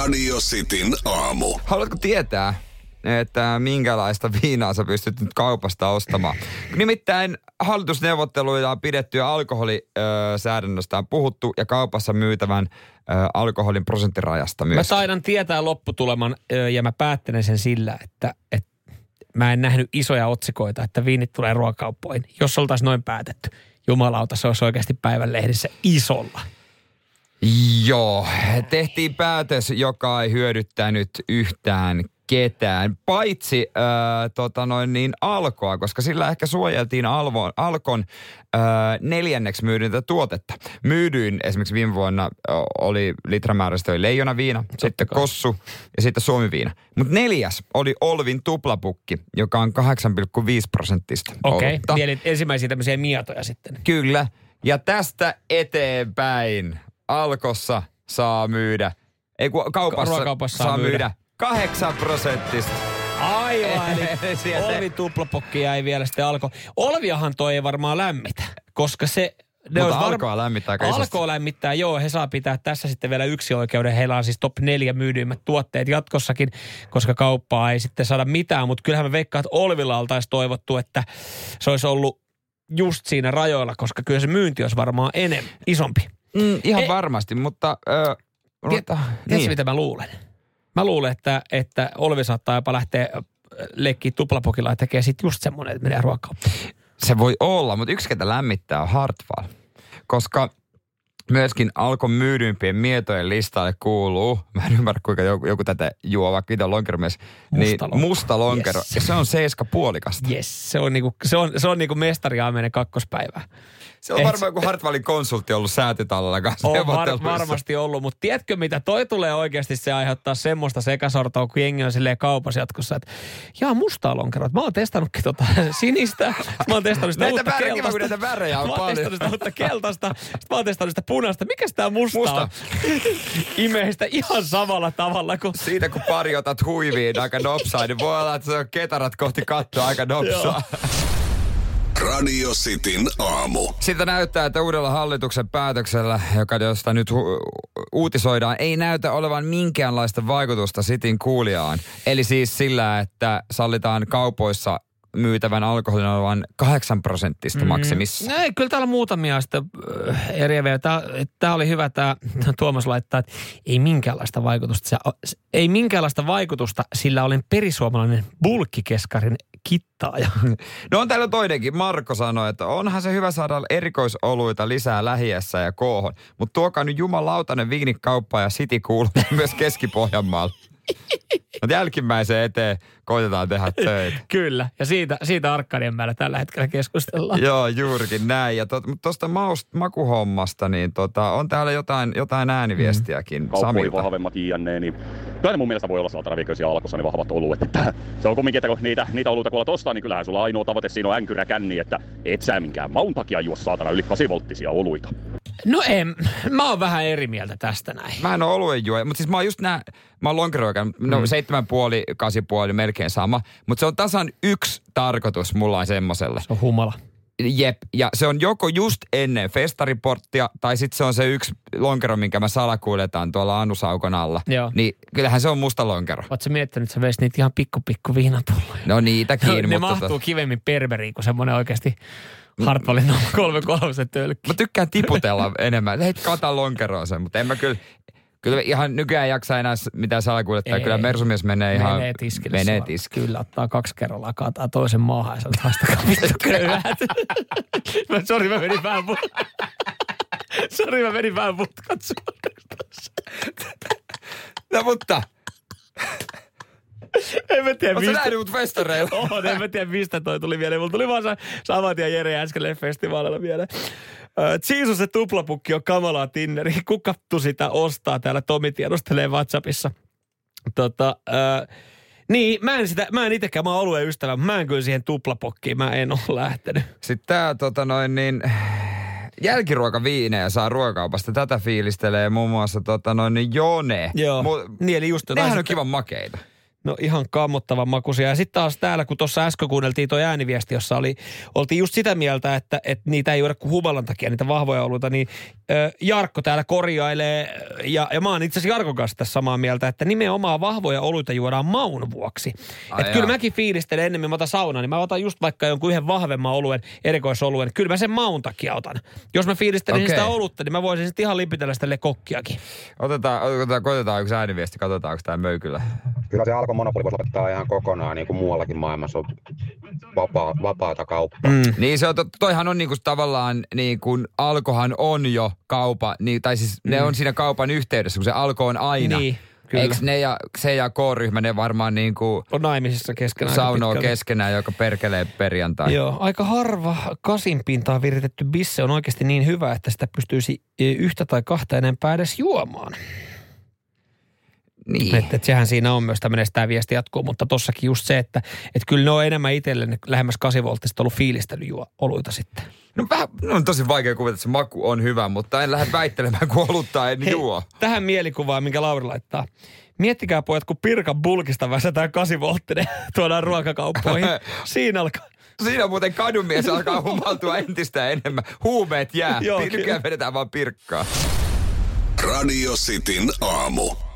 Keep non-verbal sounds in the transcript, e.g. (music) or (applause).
Radio Cityn aamu. Haluatko tietää, että minkälaista viinaa sä pystyt nyt kaupasta ostamaan? Nimittäin hallitusneuvotteluja on pidetty ja alkoholisäädännöstä on puhuttu ja kaupassa myytävän alkoholin prosenttirajasta Mä myös. taidan tietää lopputuleman ja mä päättelen sen sillä, että, että mä en nähnyt isoja otsikoita, että viinit tulee ruokakauppoihin. Jos oltaisiin noin päätetty, jumalauta, se olisi oikeasti päivän lehdissä isolla. Joo, tehtiin päätös, joka ei hyödyttänyt yhtään ketään, paitsi äh, tota noin niin alkoa, koska sillä ehkä suojeltiin alvo, alkon äh, neljänneksi myydyntä tuotetta. Myydyin esimerkiksi viime vuonna äh, oli litramäärästä oli leijona viina, sitten kai. kossu ja sitten suomi viina. Mutta neljäs oli Olvin tuplapukki, joka on 8,5 prosenttista Okei, okay. eli ensimmäisiä tämmöisiä mietoja sitten. Kyllä. Ja tästä eteenpäin Alkossa saa myydä, ei kun kaupassa, Ruokakaupassa saa saa myydä. myydä. 8 prosenttista. Aivan, eli (laughs) Olvi tuplapokki jäi vielä sitten alko. Olviahan toi ei varmaan lämmitä, koska se... Ne Mutta olisi alkoa lämmittää aika. Alkoa lämmittää, joo. He saa pitää tässä sitten vielä yksi oikeuden. Heillä on siis top neljä myydyimmät tuotteet jatkossakin, koska kauppaa ei sitten saada mitään. Mutta kyllähän me veikkaan, että Olvilla oltaisiin toivottu, että se olisi ollut just siinä rajoilla, koska kyllä se myynti olisi varmaan enemmän, isompi. Mm, ihan Ei- varmasti, mutta... Ö, mutta Tiedätkö, niin. mitä mä luulen? Mä luulen, että, että Olvi saattaa jopa lähteä äh, leikkiä tuplapokilla ja tekee sitten just semmoinen, että menee ruokakauppaan. Se voi olla, mutta yksi, ketä lämmittää on Hartwall. Koska myöskin Alkon myydyimpien mietojen listalle kuuluu, (laughs) mä en ymmärrä kuinka joku, joku tätä juo, vaikka itse on lonkeromies, niin Musta lonkero. musta lonkero. Yes. Ja se on seiska puolikasta. Yes, se on niinku, se on, se on niinku mestari Aamenen kakkospäivää. Se on Et- varmaan joku Hartwallin konsultti ollut säätytalolla kanssa On var, varmasti ollut, mutta tiedätkö mitä, toi tulee oikeasti se aiheuttaa semmoista sekasortoa, kun jengi on silleen kaupassa jatkossa, että jaa mustaa lonkeroa, että mä oon testannutkin tota (laughs) sinistä, mä oon testannut sitä Näitä uutta keltaista. näitä värejä on mä oon paljon. testannut sitä uutta keltaista, sit mä oon testannut sitä punaista. Mikäs tää musta, Musta. (laughs) on? Imee sitä ihan samalla tavalla kuin Siitä kun pari otat huiviin aika nopsaa, niin voi olla, että se on ketarat kohti kattoa aika nopsaa. Radio Cityn aamu. Siltä näyttää, että uudella hallituksen päätöksellä, joka josta nyt hu- uutisoidaan, ei näytä olevan minkäänlaista vaikutusta sitin kuulijaan. Eli siis sillä, että sallitaan kaupoissa myytävän alkoholin olevan 8 prosenttista maksimissa. No ei, kyllä täällä muutamia sitten äh, eriäviä. Tää, tää oli hyvä tämä (laughs) Tuomas laittaa, että ei minkäänlaista vaikutusta. Ei minkäänlaista vaikutusta, sillä olen perisuomalainen bulkkikeskarin kittaaja. (laughs) No on täällä toinenkin. Marko sanoi, että onhan se hyvä saada erikoisoluita lisää lähiessä ja koohon. Mutta tuokaa nyt jumalautainen viinikauppa ja City kuuluu (laughs) myös Keski-Pohjanmaalla. Mutta jälkimmäiseen eteen koitetaan tehdä (laughs) töitä. Kyllä, ja siitä, siitä Arkadianmäellä tällä hetkellä keskustellaan. Joo, juurikin näin. Ja to, tuosta maust, makuhommasta, niin tota, on täällä jotain, jotain ääniviestiäkin mm. Samilta. vahvemmat jne. Niin kyllä ne mun mielestä voi olla saatana vieköisiä alkossa ne vahvat oluet. Että se on kumminkin, että kun niitä, niitä oluita kun ostaa, niin kyllähän sulla ainoa tavoite siinä on änkyrä känni, että et sä minkään maun takia juo saatana yli 8 volttisia oluita. No en, mä oon vähän eri mieltä tästä näin. Mä en ole oluen juoja, mutta siis mä oon just nää, mä oon lonkeroikan, no mm. seitsemän puoli, kasi puoli, melkein sama. Mutta se on tasan yksi tarkoitus mulla on semmoselle. Se on humala. Jep, ja se on joko just ennen festariporttia, tai sitten se on se yksi lonkero, minkä mä salakuljetan tuolla Anusaukon alla. Joo. Niin kyllähän se on musta lonkero. Oletko miettinyt, että sä veisit niitä ihan pikku pikku viinapulloja? No niitäkin, (laughs) ne mutta... mahtuu kivemmin perveriin kuin semmoinen oikeasti Hartwallin 33 tölkki. Mä tykkään tiputella enemmän. Hei, kata lonkeroon sen, mutta en mä kyllä... Kyllä ihan nykyään jaksa enää mitään salakuljettaa. Ei. Kyllä Mersumies menee ihan... Menee tiskille. Menee suoraan. tiskille. Kyllä, ottaa kaksi kerrallaan, kaataa toisen maahan ja sanoo, haistakaa vittu köyhät. (laughs) Mä- Sori, mä menin vähän put... Sori, mä menin vähän putkat suoraan. No mutta, (laughs) En mä tiedä, mistä... nähnyt mut festareilla? (laughs) On, en mä tiedä mistä toi tuli mieleen. Mulla tuli vaan sa- saman tien Jere äsken festivaalilla mieleen. Ö, Jesus se tuplapukki on kamalaa Tinneri. Kukattu sitä ostaa täällä Tomi tiedustelee WhatsAppissa. Tota, ö, niin, mä en, sitä, mä en itekään, mä oon alueen ystävä, mä en kyllä siihen tuplapokkiin, mä en ole lähtenyt. Sitten tää tota noin niin... Jälkiruokaviinejä saa ruokakaupasta. Tätä fiilistelee muun muassa tota noin Jone. Joo, Mu- niin eli just Nehän on kivan makeita. No ihan kammottavan makuisia. Ja sitten taas täällä, kun tuossa äsken kuunneltiin tuo ääniviesti, jossa oli, oltiin just sitä mieltä, että, että niitä ei juoda kuin humalan takia, niitä vahvoja oluita, niin ö, Jarkko täällä korjailee, ja, ja mä oon itse asiassa Jarkon kanssa tässä samaa mieltä, että nimenomaan vahvoja oluita juodaan maun vuoksi. Että kyllä mäkin fiilistelen ennemmin, mä otan saunaan, niin mä otan just vaikka jonkun yhden vahvemman oluen, erikoisoluen. Kyllä mä sen maun takia otan. Jos mä fiilistelen Okei. sitä olutta, niin mä voisin sitten ihan lipitellä sitä kokkiakin. Otetaan, otetaan, koitetaan yksi ääniviesti, katsotaan, onko tämä möykyllä. Kyllä se alkon monopoli voisi lopettaa ihan kokonaan, niin kuin muuallakin maailmassa on vapaa, vapaata kauppaa. Mm. Niin se on, to- toihan on niinku tavallaan, niin kuin Alkohan on jo kaupa, niin, tai siis ne on siinä kaupan yhteydessä, kun se Alko on aina. Mm. Niin, kyllä. Eikö ne ja, se ja K-ryhmä, ne varmaan niin kuin On naimisissa keskenään. saunoo keskenään, joka perkelee perjantai. Joo, aika harva kasin pintaan viritetty bisse on oikeasti niin hyvä, että sitä pystyisi e, yhtä tai kahta enempää edes juomaan. Niin. Että et sehän siinä on myös tämmöinen, tämä viesti jatkuu, mutta tossakin just se, että et kyllä ne on enemmän itselle lähemmäs 8 volttista ollut fiilistelyoluita sitten. No, vähän, no on tosi vaikea kuvata, että se maku on hyvä, mutta en lähde väittelemään, kun olutta en juo. tähän mielikuvaan, minkä Lauri laittaa. Miettikää pojat, kun Pirkan bulkista väsätään 8 volttinen, (laughs) tuodaan ruokakauppoihin. (laughs) Siinä alkaa. Siinä muuten kadunmies alkaa humaltua entistä enemmän. Huumeet jää. Joo, Nykyään vedetään vaan pirkkaa. Radio Cityn aamu.